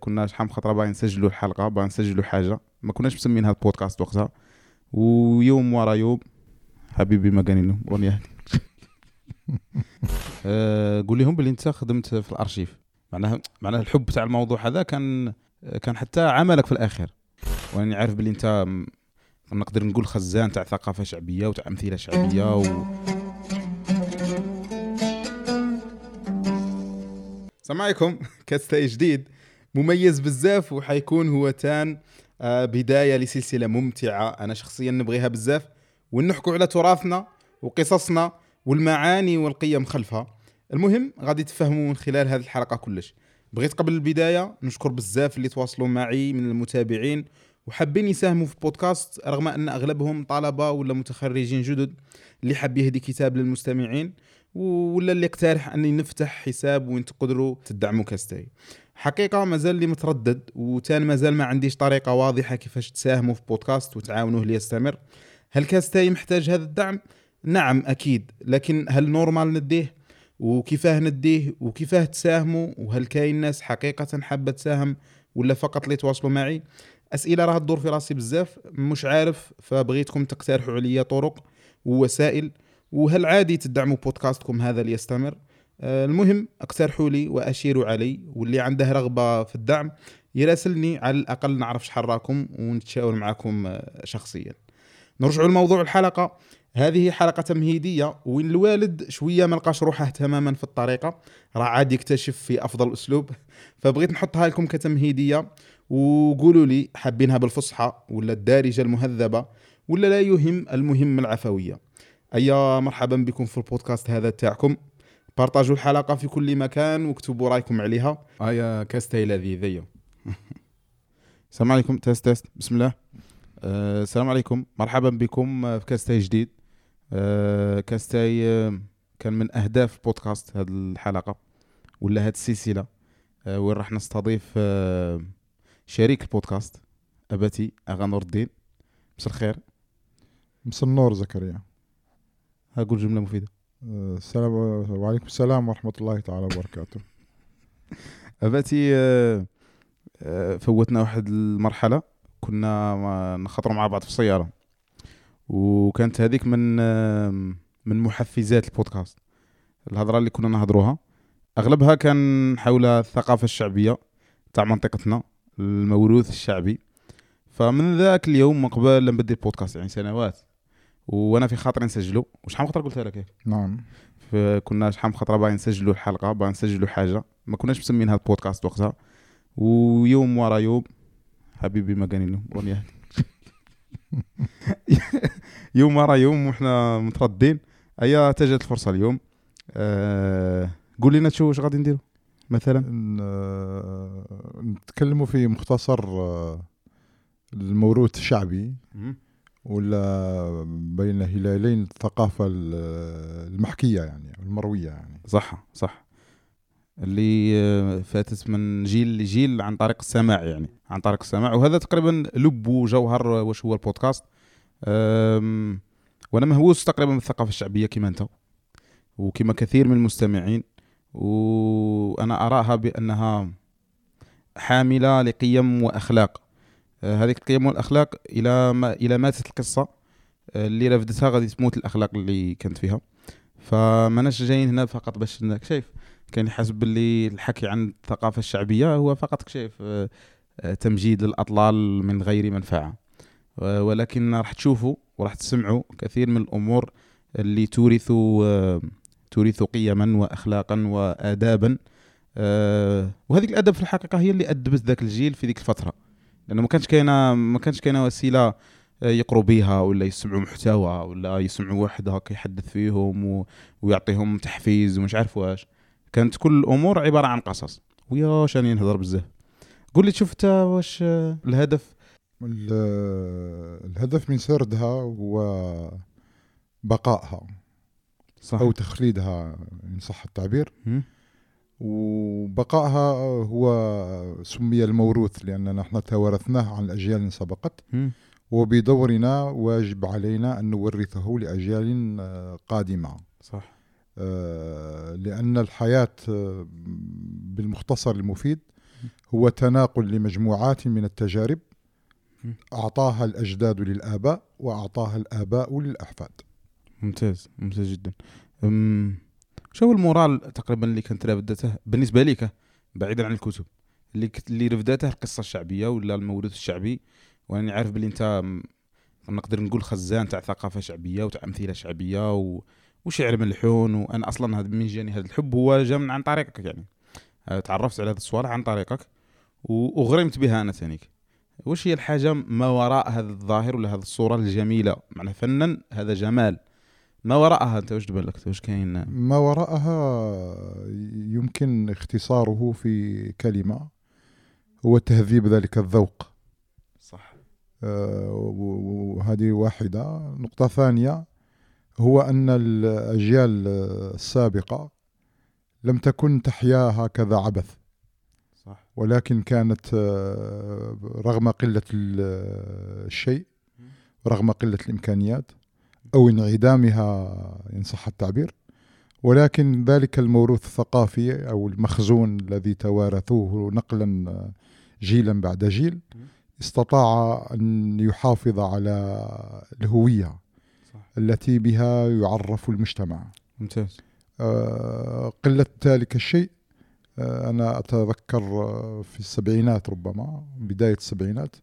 كنا شحال من خطرة باغي نسجلوا الحلقة باغي نسجلوا حاجة. ما كناش مسمينها البودكاست وقتها. ويوم ورا يوم حبيبي ما قال لهم. آه، قول لهم باللي انت خدمت في الأرشيف. معناها معناها الحب تاع الموضوع هذا كان كان حتى عملك في الأخير. واني عارف باللي انت نقدر نقول خزان تاع ثقافة شعبية وتاع أمثلة شعبية و... السلام عليكم. كاستاي جديد. مميز بزاف وحيكون هو تان آه، بداية لسلسلة ممتعة أنا شخصيا نبغيها بزاف ونحكوا على تراثنا وقصصنا والمعاني والقيم خلفها. المهم غادي تفهموا من خلال هذه الحلقة كلش. بغيت قبل البداية نشكر بزاف اللي تواصلوا معي من المتابعين وحابين يساهموا في البودكاست رغم أن أغلبهم طلبة ولا متخرجين جدد. اللي حاب يهدي كتاب للمستمعين ولا اللي يقترح أني نفتح حساب وين تقدروا تدعموا كاستاي. حقيقة مازال لي متردد وتان مازال ما عنديش طريقة واضحة كيفاش تساهموا في بودكاست وتعاونوه ليستمر. هل كاستاي محتاج هذا الدعم؟ نعم أكيد. لكن هل normal نديه؟ وكيفاه نديه؟ وكيفاه تساهموا؟ وهل كاين ناس حقيقة حابة تساهم ولا فقط اللي يتواصلوا معي؟ أسئلة راها تدور في راسي بزاف. مش عارف فبغيتكم تقترحوا عليا طرق ووسائل. وهل عادي تدعموا بودكاستكم هذا ليستمر؟ المهم اقترحوا لي واشيروا علي واللي عنده رغبة في الدعم يراسلني على الأقل نعرف شحال راكم ونتشاور معكم آه، شخصيا. نرجعوا لموضوع الحلقة. هذه حلقة تمهيدية وين الوالد شوية ما لقاش روحه تماما في الطريقة. راه عاد يكتشف في أفضل أسلوب. فبغيت نحطها لكم كتمهيدية وقولوا لي حابينها بالفصحى ولا الدارجة المهذبة ولا لا يهم المهم العفوية. أيا مرحبا بكم في البودكاست هذا تاعكم بارطاجوا الحلقة في كل مكان واكتبوا رأيكم عليها. هيا كاستاي لذيذية السلام عليكم test test بسم الله. أه السلام عليكم. مرحبا بكم آه، في كاستاي جديد. أه كاستاي آه، كان من أهداف البودكاست هذه الحلقة ولا هذه السلسلة. أه وين راح نستضيف أه شريك البودكاست أباتي أغا نور الدين مساء الخير. مس النور زكريا. هقول جملة مفيدة. أه، السلام وعليكم السلام ورحمة الله تعالى وبركاته. أباتي آه، آه، فوتنا واحد المرحلة. كنا نخطروا مع بعض في السيارة. وكانت هذيك من آه، من محفزات البودكاست. الهضرة اللي كنا نهضروها. أغلبها كان حول الثقافة الشعبية تاع منطقتنا الموروث الشعبي. فمن ذاك اليوم من قبل لما بدي البودكاست يعني سنوات. وأنا في خاطري نسجله. وشحال من خطره قلتها لك هيك نعم. كنا شحال من خطره باغي نسجلوا الحلقة باغي نسجلوا حاجة. ما كناش مسمينها البودكاست وقتها. ويوم ورا يوم حبيبي ما قال لهم. يوم ورا يوم وحنا متردين. هيا تجت الفرصة اليوم. آه قول لنا شو واش غادي نديروا مثلا. أه، نتكلموا في مختصر أه، الموروث الشعبي. ولا بين هلالين الثقافة ال- المحكية يعني المروية يعني. صح صح. اللي آه، فاتت من جيل لجيل عن طريق السماع يعني عن طريق السماع. وهذا تقريبا لب وجوهر واش هو البودكاست. وأنا مهووس تقريبا بالثقافة الشعبية كما أنت وكما كثير من المستمعين. وأنا أراها بأنها حاملة لقيم وأخلاق. آه، هذه القيم والأخلاق إلى ما إلى ماتت القصة آه، اللي رفدتها غادي تموت الأخلاق اللي كانت فيها. فماناش جايين هنا فقط باش انك شايف كان يحسب باللي الحكي عن الثقافة الشعبية هو فقط شايف آه، تمجيد للأطلال من غير منفعة. ولكن راح تشوفوا وراح تسمعوا كثير من الأمور اللي تورث تورث قيما وأخلاقا وآدابا. وهذيك الأدب في الحقيقة هي اللي أدبت ذاك الجيل في ذيك الفترة. لأنه ما كانش كاينة ما كانش كاينة وسيلة آه، يقروا بها ولا يسمعوا محتوى ولا يسمعوا واحد هكا يحدث فيهم و... ويعطيهم تحفيز ومش عارف واش. كانت كل الأمور عبارة عن قصص. ويا شاني نهضر بزاف. قول لي شفت واش آه، الهدف؟ ال- الهدف من سردها هو بقائها صح. أو تخليدها إن صح التعبير. وبقائها هو سمي الموروث لأننا نحن توارثناه عن الأجيال سبقت. وبدورنا واجب علينا أن نورثه لأجيال آه، قادمة. صح. آه، لأن الحياة آه، بالمختصر المفيد هو تناقل لمجموعات من التجارب. أعطاها الأجداد للآباء وأعطاها الآباء للأحفاد. ممتاز. ممتاز جدا. أم، شو المورال تقريبا اللي كانت رافدته بالنسبة لك بعيدا عن الكتب؟ اللي اللي رفدته القصة الشعبية ولا الموروث الشعبي؟ وأنا عارف باللي أنت نقدر نقول خزان تاع ثقافة شعبية وتاع أمثلة شعبية و... وشعر ملحون وأنا أصلا هذا من جاني هذا الحب هو جا من عن طريقك يعني. آه، تعرفت على هذه الصوالح عن طريقك و- وغرمت بها أنا ثانيك واش هي الحاجة ما وراء هذا الظاهر ولا هذه الصورة الجميلة؟ معنى فنن هذا جمال. ما وراءها أنت؟ واش تبان لك؟ واش كاين؟ ما وراءها يمكن اختصاره في كلمة هو تهذيب ذلك الذوق. صح. آه، وهذه واحدة. نقطة ثانية هو أن الأجيال السابقة لم تكن تحيا هكذا عبث. صح. ولكن كانت آه، رغم قلة ال- الشيء ورغم قلة الإمكانيات أو انعدامها إن صح التعبير ولكن ذلك الموروث الثقافي أو المخزون الذي توارثوه نقلا آه، جيلا بعد جيل استطاع أن يحافظ على الهوية صح. التي بها يعرف المجتمع. ممتاز. آه، قلة ذلك الشيء آه، أنا أتذكر في السبعينات ربما بداية السبعينات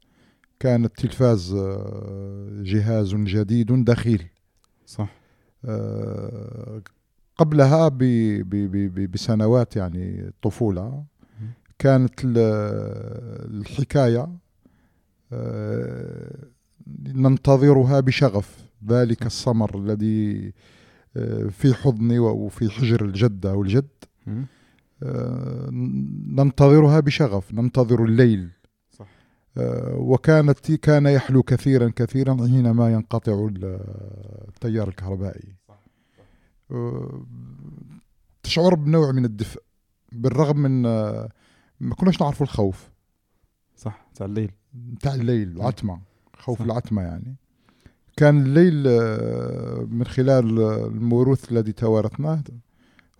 كان التلفاز جهاز جديد دخيل صح. آه، قبلها ب- ب- بسنوات يعني الطفولة كانت ال- الحكاية آه، ننتظرها بشغف. ذلك السمر الذي آه، في حضن وفي حجر الجدة والجد ننتظرها بشغف. ننتظر الليل. وكانت كان يحلو كثيرا كثيرا حينما ينقطع ال- التيار الكهربائي. آه، تشعر بنوع من الدفء بالرغم من آه، ما كناش نعرف الخوف. صح تاع الليل. تاع الليل العتمة خوف صح. العتمة يعني. كان الليل آه، من خلال آه، الموروث الذي توارثناه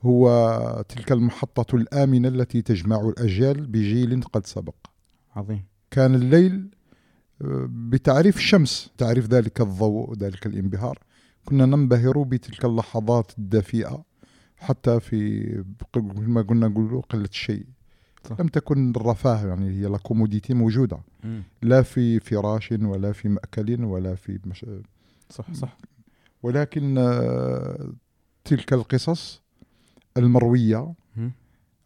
هو تلك المحطة الآمنة التي تجمع الأجيال بجيل قد سبق. عظيم. كان الليل آه، بتعريف الشمس تعريف ذلك الضوء ذلك الانبهار كنا ننبهر بتلك اللحظات الدافئة حتى في ما قلنا نقول قلة الشيء صح. لم تكن الرفاه يعني هي لا كوموديتي موجودة مم. لا في فراش ولا في مأكل ولا في مش... صح صح ولكن آه، تلك القصص المروية.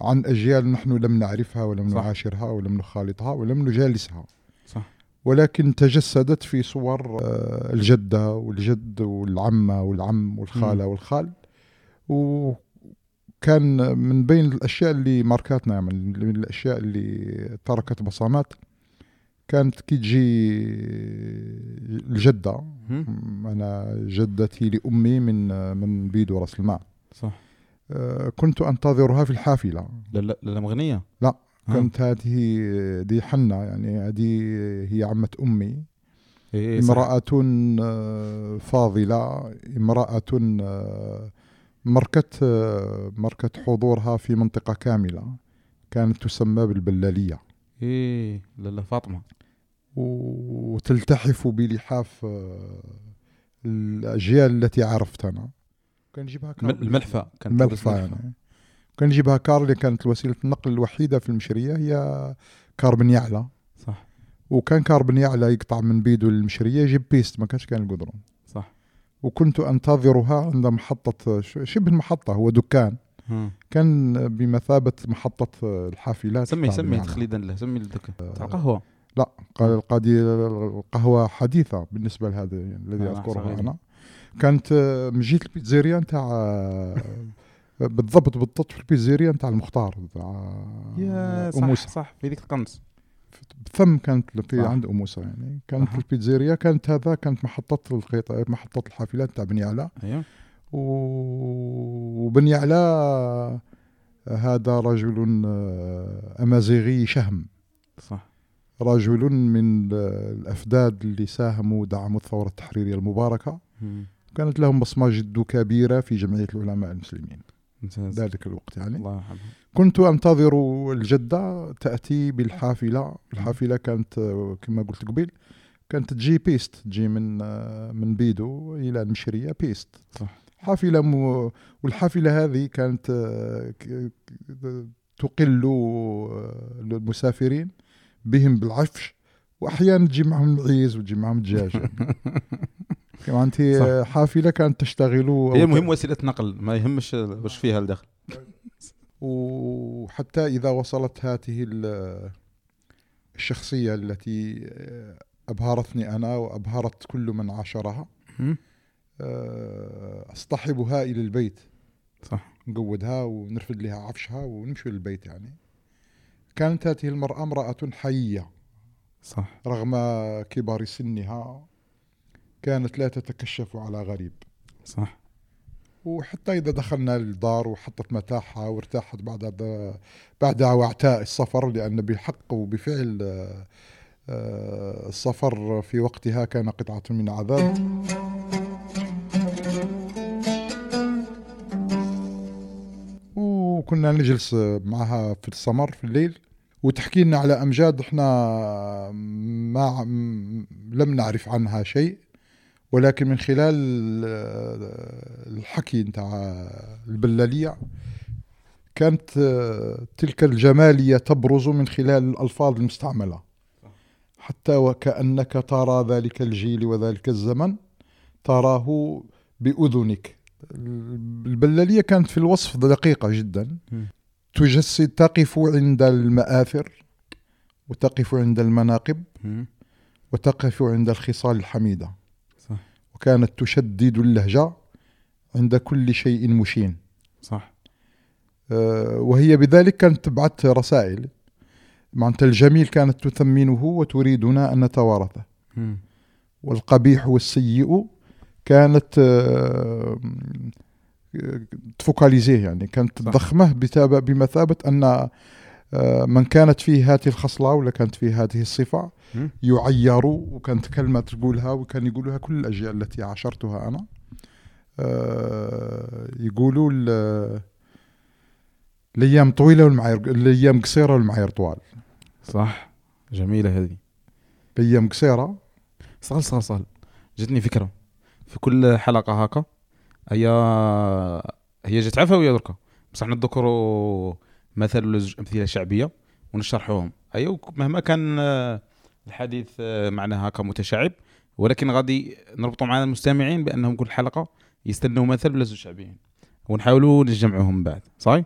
عن أجيال نحن لم نعرفها ولم صح. نعاشرها ولم نخالطها ولم نجالسها صح ولكن تجسدت في صور آه، الجدة والجد والعمة والعم والخالة مم. والخال وكان من بين الأشياء اللي ماركاتنا من الأشياء اللي تركت بصمات كانت كي تجي الجدة. أنا جدتي لأمي من من بيدو رأس الماء صح آه، كنت أنتظرها في الحافلة. لا لا ها. كانت هذه دي حنة يعني هذه هي عمة أمي. إيه إيه. امرأة آه، فاضلة. امرأة آه، ماركت آه، ماركت حضورها في منطقة كاملة كانت تسمى بالبلالية. إيه لا لا فاطمة. وتلتحف بلحاف آه، الأجيال التي عرفتنا. كان يجيبها car الم- الملفه كانت ملفة. يعني. كان يجيبها car اللي كانت وسيلة النقل الوحيدة في المشرية هي car بن يعلى. صح. وكان car بن يعلى يقطع من بيدو للمشرية يجيب piste ما كانش كان القدرون صح. وكنت أنتظرها عند محطة ش- شبه محطة هو دكان. ها. كان بمثابة محطة الحافلات. سمي سمي تخليدا له سمي الدك تاع القهوة. لا القهوة حديثة بالنسبة لهذا يعني الذي آه، أذكره صغيرة. أنا. كانت آه، جهة البيتزيريا نتاع بالضبط بالضبط في البيتزيريا نتاع المختار نتاع يا صح صح في ذيك القنص ثم كانت في صح. عند أم موسى يعني. كانت أها. البيتزيريا كانت هذا كانت محطة القطار محطة الحافلات تاع بن يعلى أيوه. و- وبن يعلى هذا رجل آه، أمازيغي شهم. صح. رجل من آه، الأفداد اللي ساهموا ودعموا الثورة التحريرية المباركة. مم. كانت لهم بصمة جد كبيرة في جمعية العلماء المسلمين. ممتاز. ذلك الوقت يعني. الله يرحمه كنت أنتظر الجدة تأتي بالحافلة. الحافلة كانت كما قلت قبل كانت تجي piste تجي من من بيدو إلى المشرية piste. صح. حافلة م... والحافلة هذه كانت تقل المسافرين بهم بالعفش وأحيانا تجي معهم العيز وتجي معهم الدجاج كما انت حافله كانت تشتغل هي ت- مهم وسيلة نقل ما يهمش واش فيها الداخل وحتى إذا وصلت هذه ال- الشخصية التي أبهرتني أنا وأبهرت كل من عاشرها. آه، أصطحبها إلى البيت. صح. نقودها ونرفد لها عفشها ونمشي للبيت يعني. كانت هذه المرأة امرأة حية. صح. رغم كبر سنها كانت لا تتكشف على غريب. صح. وحتى إذا دخلنا للدار وحطت متاحها وارتاحت بعد بعد وعتاء السفر لأن بحق وبفعل آه، آه، السفر في وقتها كان قطعة من عذاب. وكنا نجلس معها في السمر في الليل. وتحكي لنا على أمجاد إحنا ما لم نعرف عنها شيء. ولكن من خلال الحكي نتاع البلالية كانت تلك الجمالية تبرز من خلال الألفاظ المستعملة حتى وكأنك ترى ذلك الجيل وذلك الزمن تراه بأذنك البلالية كانت في الوصف دقيقة جدا. تجسد تقف عند المآثر وتقف عند المناقب. وتقف عند الخصال الحميدة وكانت تشدد اللهجة عند كل شيء مشين صح آه، وهي بذلك كانت تبعث رسائل معناتها الجميل كانت تثمنه وتريدنا أن نتوارثه. والقبيح والسيء كانت آه، آه، تفوكاليزيه يعني كانت. تضخمه بتاب- بمثابة أن من كانت فيه هذه الخصلة ولا كانت فيه هذه الصفة. يعير وكانت كلمة تقولها وكان يقولها كل الأجيال التي عاشرتها أنا. آه، يقولوا ال- الأيام طويلة والمعايير الأيام قصيرة والمعايير طوال. صح. جميلة هذه. الأيام قصيرة. صغل صغل صغل. جتني فكرة. في كل حلقة هكا هي هي جات عفوية دركا. بصح نذكروا مثل ولا زوج أمثلة شعبية ونشرحوهم. ايوا مهما كان آه، الحديث آه، معناه هكا متشعب ولكن غادي نربطوا معنا المستمعين بأنهم كل حلقة يستنوا مثل ولا زوج شعبيين. ونحاولوا نجمعوهم بعد. صحيح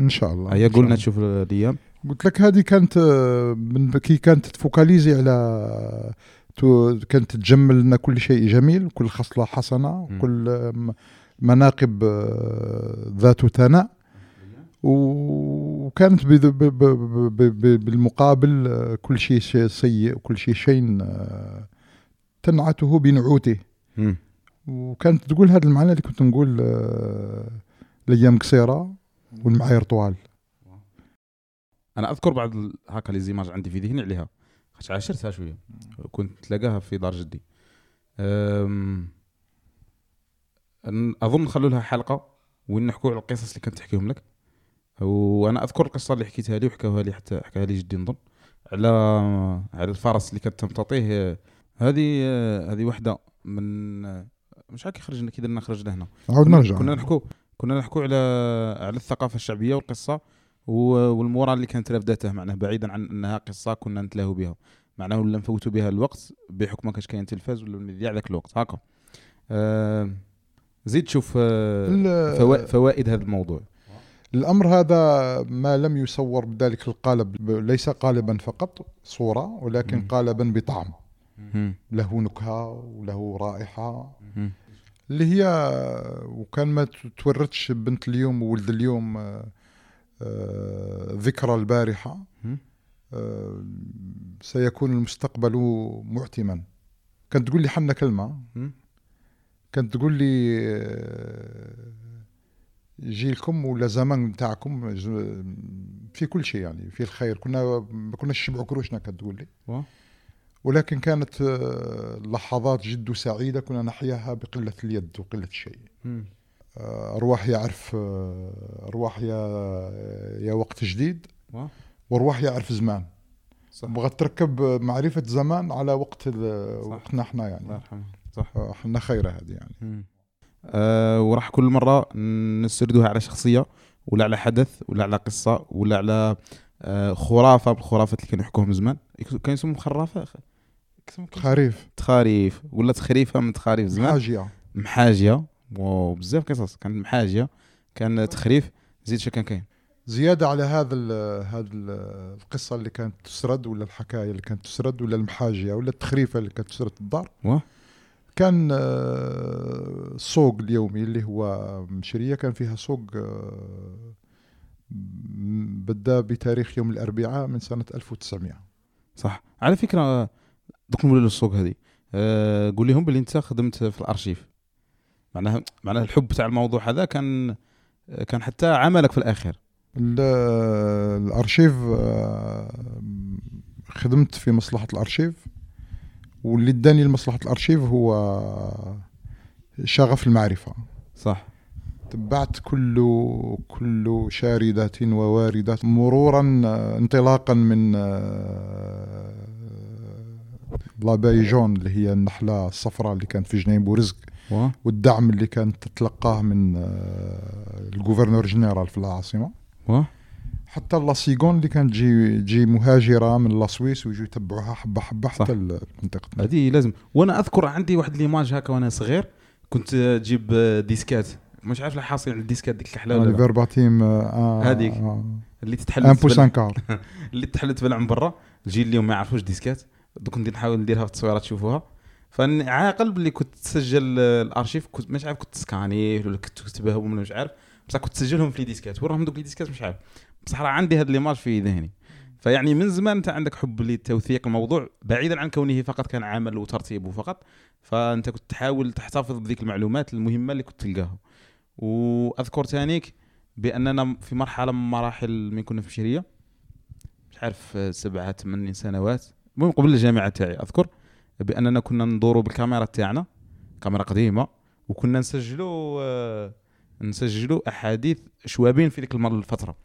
إن شاء الله هيا شاء قلنا. تشوف الأيام. قلت لك هذه كانت آه، من كي كانت تفوكاليزي على كانت تجمل لنا كل شيء جميل كل خصلة حسنة مم. كل آه، م- مناقب ذات ثناء وكانت بالمقابل آه، كل شيء سيء وكل شيء شين آه، تنعته بنعوته. وكانت تقول هذا المعنى اللي كنت نقول آه، الأيام قصيرة والمعايير طوال. أنا أذكر بعض هكا لي زيماج عندي في ذهني عليها. خاطر عاشرتها شوية. كنت تلاقاها في دار جدي. أظن نخلوا لها حلقة وين نحكوا على القصص اللي كانت تحكيهم لك. وأنا أذكر القصة اللي حكيتها لي وحكاوها لي حتى حكاها لي جدي نظن على على الفرس اللي كانت تمتطيه. هذه هذه واحدة من مش عارف كي خرجنا كي درنا خرجنا هنا. عاود نرجع. كنا نحكوا كنا نحكوا على على الثقافة الشعبية والقصة والمورال اللي كانت رافدته معناه بعيدا عن أنها قصة كنا نتلاهوا بها. معناه ولا نفوتوا بها الوقت بحكم ما كانش كاين تلفاز ولا المذياع ذاك الوقت هكا آه زيد شوف آه فوائد هذا الموضوع. الأمر هذا ما لم يصور بذلك القالب ليس قالبا فقط صورة ولكن. قالبا بطعم. له نكهة وله رائحة مم. اللي هي وكان ما تورثش بنت اليوم وولد اليوم آه، آه، ذكرى البارحة مم. آه، سيكون المستقبل معتما كانت تقول لي حنا كلمة مم. كانت تقول لي جيلكم ولا زمان نتاعكم في كل شيء يعني في الخير كنا ما كناش نشبعوا كروشنا كانت تقول لي. ولكن كانت آه، لحظات جد سعيدة كنا نحياها بقلة اليد وقلة الشيء. آه، أرواح يعرف آه، أرواح يا يا وقت جديد واه. وأرواح يعرف زمان صح بغت تركب معرفة زمان على وقت. وقتنا إحنا الله يعني يرحمه صح إحنا خيره هذه يعني مم. أه وراح كل مرة نسردوها على شخصية ولا على حدث ولا على قصة ولا على أه خرافة من الخرافات اللي كانوا يحكوهم زمان. كان يسموهم خرافة خ- يسموهم كيف؟ خريف تخاريف. ولا تخريفة من تخاريف زمان. حاجيه محاجية. وبزاف قصص. كانت محاجية كان تخريف زيد شو كان كاين. زيادة على هذا ال هذا ال القصة اللي كانت تسرد ولا الحكاية اللي كانت تسرد ولا المحاجية ولا التخريفة اللي كانت تسرد في الدار. كان آه، السوق اليومي اللي هو مشرية كان فيها سوق آه، بدأ بتاريخ يوم الأربعاء من سنة 1900 صح. على فكرة دوك نقول للسوق هذه. أه قول لهم باللي انت خدمت في الأرشيف. معناها معناها الحب تاع الموضوع هذا كان كان حتى عملك في الآخر. ال- الأرشيف آه، خدمت في مصلحة الأرشيف. واللي اداني لمصلحة الأرشيف هو شغف المعرفة صح تبعت كل كل شاردات وواردات مرورا انطلاقا من آه، l'abeille jaune اللي هي النحلة الصفراء اللي كانت في جنيب ورزق واه. والدعم اللي كانت تتلقاه من آه، ال gouverneur général في العاصمة واه. حتى la cigogne اللي كانت تجي تجي مهاجرة من la Suisse ويجوا يتبعوها حبه حبة. حتى لمنطقتنا هذه لازم. وأنا أذكر عندي واحد l'image هكا وأنا صغير كنت تجيب disquettes. مش عارف حاصل على ال disquettes ديك الحلا ولا لا. ال Verbatim آه هذيك. آه. اللي تتحل un pouce quart اللي تحل تبلع من برا. الجيل اليوم ما يعرفوش disquettes. دوك ندير نحاول نديرها في التصويرات تشوفوها. فعاقل باللي كنت تسجل آه، الأرشيف كنت مش عارف كنت تسكاني ولا كنت تكتبهم ولا مش عارف. بصح كنت تسجلهم في les disquettes. وراهم دوك les disquettes مش عارف. بصح راه عندي هاد l'image في ذهني. فيعني من زمان أنت عندك حب لتوثيق الموضوع بعيدا عن كونه فقط كان عمل وترتيب فقط فأنت كنت تحاول تحتفظ بذيك المعلومات المهمة اللي كنت تلقاها. وأذكر تانيك بأننا في مرحلة من مراحل من كنا في مشيريه مش عارف سبعة ثمان سنوات. المهم قبل الجامعة تاعي أذكر بأننا كنا ندوروا بالكاميرا تاعنا كاميرا قديمة وكنا نسجلوا آه، نسجلوا أحاديث شوابين في ذيك الفترة.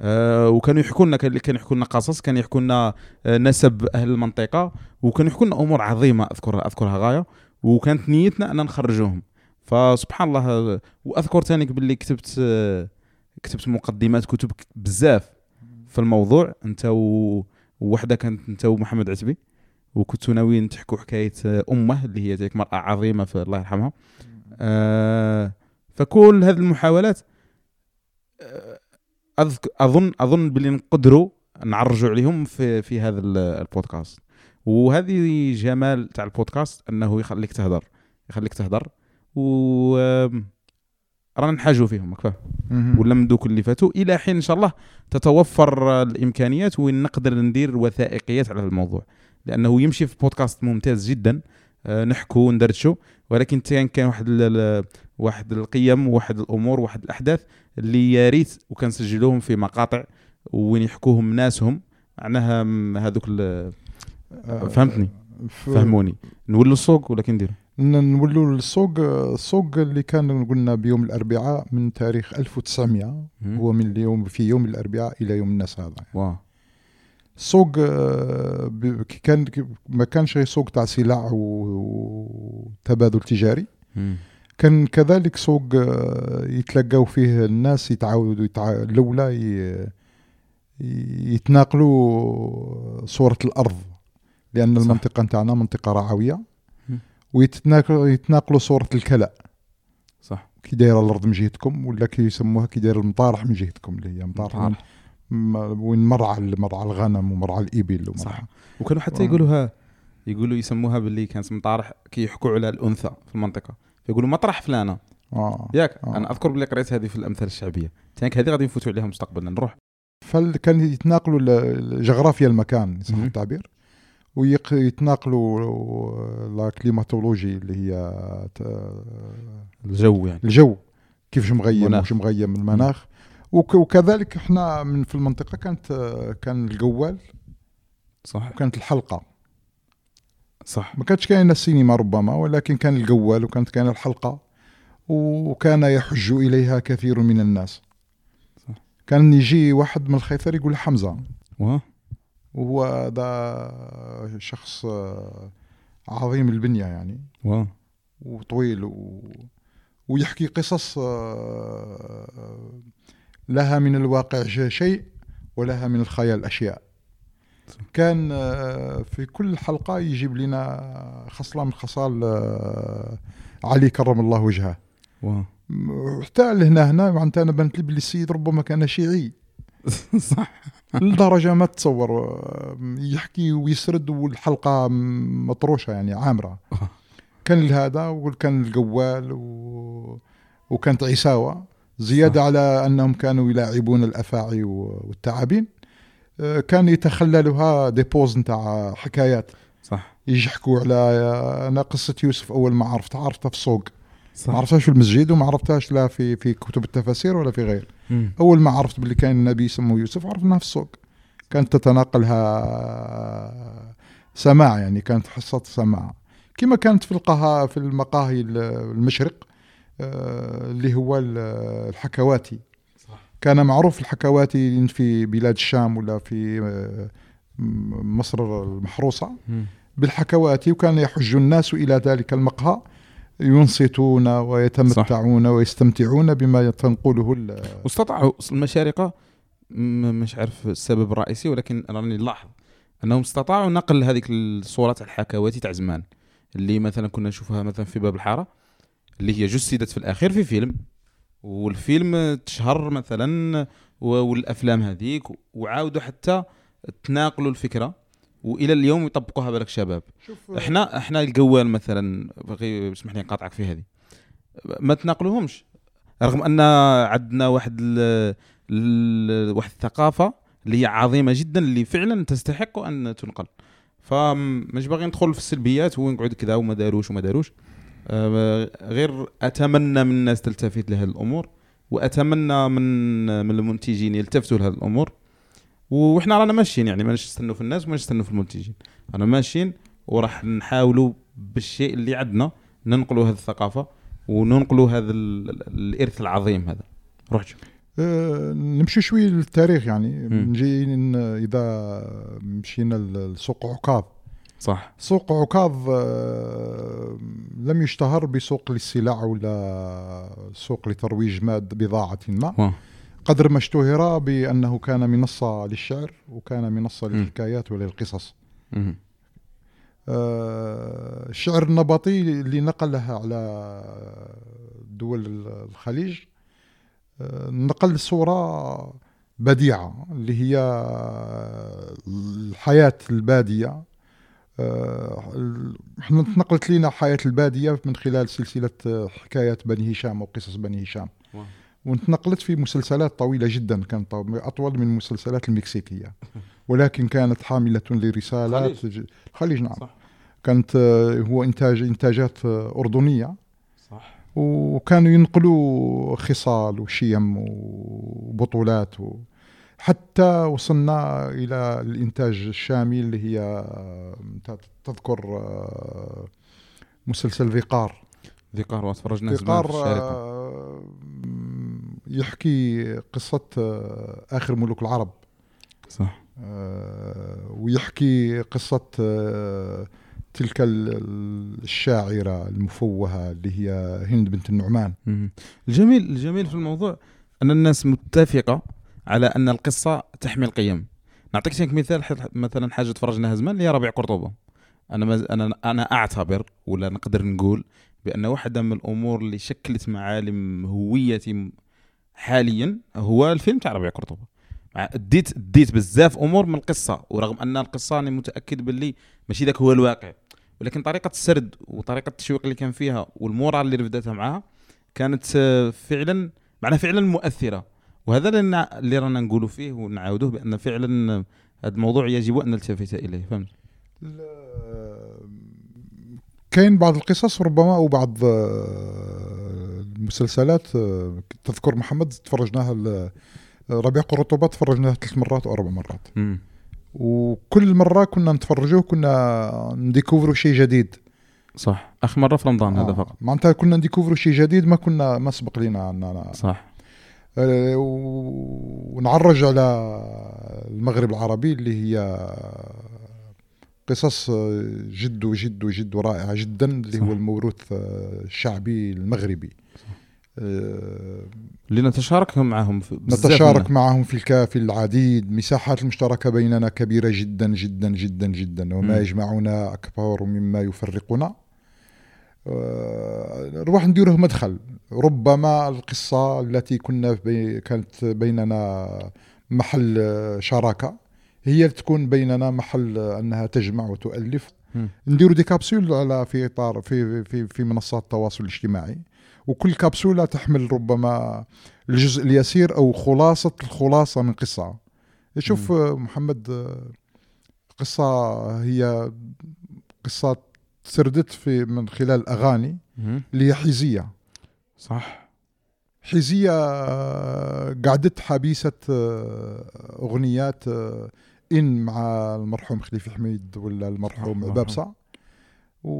آه، وكانوا يحكوا لنا كان يحكوا لنا قصص كانوا يحكوا لنا آه، نسب أهل المنطقة وكانوا يحكوا لنا أمور عظيمة اذكرها أذكرها غاية وكانت نيتنا ان نخرجوهم. فسبحان الله آه، وأذكر ثاني باللي كتبت كتبت مقدمات كتب بزاف في الموضوع أنت ووحدة كانت أنت ومحمد عتبي وكنتوا ناويين تحكوا حكاية أمه اللي هي ذيك مرأة عظيمة في الله يرحمها. فكل هذه المحاولات أذك اظن أظن باللي نقدروا نعرجوا عليهم في في هذا ال- البودكاست. وهذه جمال تاع البودكاست أنه يخليك تهدر. يخليك تهدر. و رانا نحاجوا فيهم مهم. ولا من دوك اللي فاتوا. إلى حين إن شاء الله تتوفر الإمكانيات وين نقدر ندير وثائقيات على الموضوع. لأنه يمشي في بودكاست ممتاز جدا. نحكوا وندردشوا ولكن كان كان واحد واحد القيم وواحد الأمور وواحد الأحداث اللي يا ريت وكنسجلوهم في مقاطع وين يحكوهم ناسهم. معناها هذوك آه، فهمتني؟ فهموني. نولوا السوق ولا ن- نولوا للسوق السوق اللي كان قلنا بيوم الأربعاء من تاريخ 1900 هو من اليوم في يوم الأربعاء إلى يوم الناس هذا. واه السوق آه، ب- كي كان ما كانش غير سوق تاع سلع وتبادل تجاري مم. كان كذلك سوق آه، يتلقاو فيه الناس يتعاودوا يتع... الاولى ي... يتناقلوا صورة الأرض لأن صح. المنطقة نتاعنا منطقة رعوية مم. ويتناقلوا يتناقلوا صورة الكلاء صح كي دايرة الأرض من جهتكم ولا كي يسموها كي داير المطارح من جهتكم اللي هي مطارح وين مرعى مرعى الغنم ومرعى الإبل ومرعى صح. وكانوا حتى آه. يقولوها يقولوا يسموها باللي كان اسم طارح كي يحكوا على الأنثى في المنطقة فيقولوا مطرح فلانة آه ياك آه. أنا أذكر باللي قريت هذه في الأمثال الشعبية تانك هذه غادي نفوتوا عليها مستقبلا نروح فكان يتناقلوا جغرافيا المكان صح. التعبير ويتناقلوا la climatologie اللي هي الجو يعني الجو كيفاش مغيم. وش مغيم المناخ وكذلك إحنا من في المنطقة كانت كان الجوال صح. وكانت الحلقة. صح. ما كانتش كاينة السينما ربما ولكن كان الجوال وكانت كاينة الحلقة وكان يحج إليها كثير من الناس. صح. كان يجي واحد من الخيثر يقول حمزة. واه. وهو هذا شخص آه، عظيم البنية يعني. واه. وطويل و... ويحكي قصص آه، لها من الواقع شيء ولها من الخيال أشياء. كان آه، في كل حلقة يجيب لنا خصلة من خصال آه، علي كرم الله وجهه. حتى لهنا هنا معناتها أنا بانت لي بلي السيد ربما كان شيعي. صح. لدرجة ما تتصور آه، يحكي ويسرد والحلقة مطروشة يعني عامرة. كان هذا وكان القوال و... وكانت عساوة. زيادة صح. على أنهم كانوا يلاعبون الأفاعي و- والتعابين. آه، كان يتخللها ديبوز نتاع حكايات. صح. يجي يحكوا على أنا قصة يوسف أول ما عرفتها عرفتها في السوق ما عرفتهاش في المسجد وما عرفتهاش لا في في كتب التفاسير ولا في غير. مم. أول ما عرفت باللي كان النبي اسمه يوسف عرفناها في السوق. كانت تتناقلها سماع يعني كانت حصة سماع. كما كانت في القها في المقاهي ال- المشرق. آه، اللي هو ال- الحكواتي صح. كان معروف الحكواتي في بلاد الشام ولا في آه، مصر المحروسة. بالحكواتي وكان يحج الناس إلى ذلك المقهى ينصتون ويتمتعون ويستمتعون بما تنقله واستطاعوا المشارقة مش عارف السبب الرئيسي ولكن راني نلاحظ أنهم استطاعوا نقل هذيك الصورة تاع الحكواتي تاع زمان اللي مثلا كنا نشوفها مثلا في باب الحارة اللي هي جسدت في الأخير في فيلم. والفيلم تشهر مثلا والأفلام هذيك وعاودوا حتى تناقلوا الفكرة وإلى اليوم يطبقوها بالك شباب إحنا إحنا القوال مثلا بغي اسمح لي نقاطعك في هذه. ما تناقلوهمش. رغم أن عندنا واحد ال ال واحد الثقافة اللي هي عظيمة جدا اللي فعلا تستحق أن تنقل. فمش باغي ندخل في السلبيات ونقعد كذا وما داروش وما داروش. غير أتمنى من الناس تلتفت لهذه الأمور وأتمنى من من المنتجين يلتفتوا لهذه الأمور. وإحنا رانا ماشيين يعني ماناش نستنوا في الناس وماناش نستنوا في المنتجين. رانا ماشيين وراح نحاولوا بالشيء اللي عندنا ننقلوا هذه الثقافة وننقلوا هذا ال- ال- الإرث العظيم هذا. روح شوف آه، نمشي شوي للتاريخ يعني. نجي إذا مشينا لسوق عكاظ. صح سوق عكاظ آه، لم يشتهر بسوق للسلع ولا سوق لترويج ماد بضاعة ما واه. قدر ما اشتهر بأنه كان منصة للشعر وكان منصة. للحكايات وللقصص مهم. آه، الشعر النبطي اللي نقلها على دول الخليج آه، نقل صورة بديعة اللي هي الحياة البادية آه، إحنا تنقلت لنا حياة البادية من خلال سلسلة آه، حكايات بني هشام أو قصص بني هشام. وانتنقلت في مسلسلات طويلة جدا كانت طو- أطول من المسلسلات المكسيكية. ولكن كانت حاملة لرسالات الخليج. نعم. صح. كانت آه، هو إنتاج إنتاجات آه، أردنية. صح. وكانوا ينقلوا خصال وشيم وبطولات و حتى وصلنا إلى الإنتاج الشامي اللي هي آه، تذكر آه، مسلسل ذقار ذكار وتفرجنا ذقار. آه، يحكي قصة آه، آخر ملوك العرب صح آه، ويحكي قصة آه، تلك ال- الشاعرة المفوهة اللي هي هند بنت النعمان. الجميل الجميل في الموضوع أن الناس متفقة على أن القصة تحمل قيم نعطيك مثال مثلا حاجة تفرجناها زمان اللي هي ربيع قرطبة. أنا مز... أنا أنا أعتبر ولا نقدر نقول بأن واحدة من الأمور اللي شكلت معالم هويتي حاليا هو الفيلم تاع ربيع قرطبة. اديت اديت بزاف أمور من القصة ورغم أن القصة أنا متأكد باللي ماشي ذاك هو الواقع. ولكن طريقة السرد وطريقة التشويق اللي كان فيها والمورال اللي رفدتها معاها كانت آه، فعلا معناها فعلا مؤثرة. وهذا اللي رانا نقولوا فيه ونعاودوه بأن فعلا هذا الموضوع يجب أن نلتفت إليه فهمت؟ كاين بعض القصص ربما أو بعض آه، المسلسلات آه، تذكر محمد تفرجناها ربيع قرطبة تفرجناها ثلاث مرات أو أربع مرات. وكل مرة كنا نتفرجوا كنا نديكوفروا شيء جديد. صح. اخر مرة في رمضان هذا آه. فقط. معناتها كنا نديكوفرو شيء جديد ما كنا ما سبق لنا صح. ونعرج على المغرب العربي اللي هي قصص جد وجد وجد رائعة جدا اللي. هو الموروث الشعبي المغربي آه، لنتشارك معهم نتشارك منها. معهم في الكافي العديد مساحات المشتركة بيننا كبيرة جدا جدا جدا جدا وما. يجمعنا أكبر مما يفرقنا آه، نروح نديره مدخل ربما القصة التي كنا بي كانت بيننا محل شراكة هي تكون بيننا محل أنها تجمع وتؤلف. مم. نديروا دي كابسول على في إطار في في في منصات التواصل الاجتماعي. وكل كبسوله تحمل ربما الجزء اليسير أو خلاصة الخلاصة من قصة. شوف محمد قصة هي قصة سردت في من خلال أغاني مم. اللي هي حيزيه صح. حيزية آه، قعدت حبيسة آه، أغنيات آه، إن مع المرحوم خليفة حميد ولا المرحوم عباب. صع و...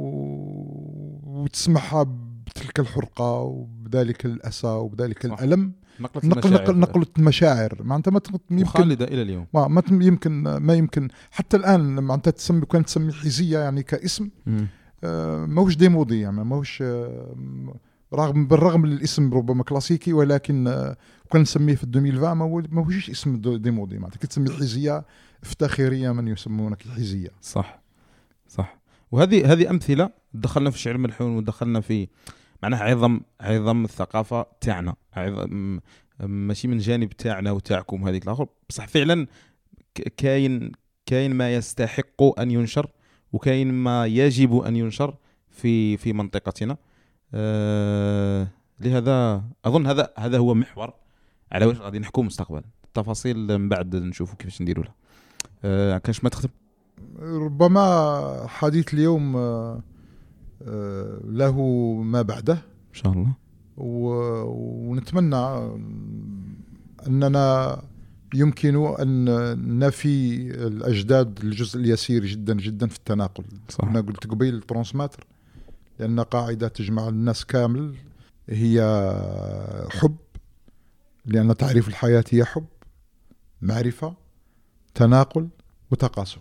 وتسمعها بتلك الحرقة وبذلك الأسى وبذلك صح. الألم. نقلت نقل المشاعر. نقل نقلت المشاعر معناتها ما يمكن إلى اليوم. ما يمكن ما يمكن. حتى الآن معناتها تسمي كانت تسمي حيزية يعني كاسم ماهوش démodé يعني ماهوش رغم بالرغم من الاسم ربما كلاسيكي ولكن آه، كان نسميه في 2020 ما هو- ماهوش اسم démodé معناتها. كي تسمي حيزيه افتخارية من يسمونك الحيزيه صح. صح. وهذه هذه أمثلة. دخلنا في الشعر الملحون ودخلنا في معناها عظم عظم الثقافة تاعنا. عظم ماشي من جانب تاعنا وتاعكم هذيك الآخر. بصح فعلا كاين كاين ما يستحق أن ينشر وكاين ما يجب أن ينشر في في منطقتنا. آه لهذا أظن هذا هذا هو محور على واش غادي نحكوا مستقبلا. التفاصيل من بعد نشوفوا كيفاش نديروا لها آه كاش ما تختم ربما حديث اليوم آه، آه، له ما بعده. إن شاء الله. ونتمنى أننا يمكن أن نفي الأجداد الجزء اليسير جدا جدا في التناقل. صح. أنا قلت قبيل الترانسماتر. لأن قاعدة تجمع الناس كامل هي حب لأن تعريف الحياة هي حب معرفة تناقل وتقاسم.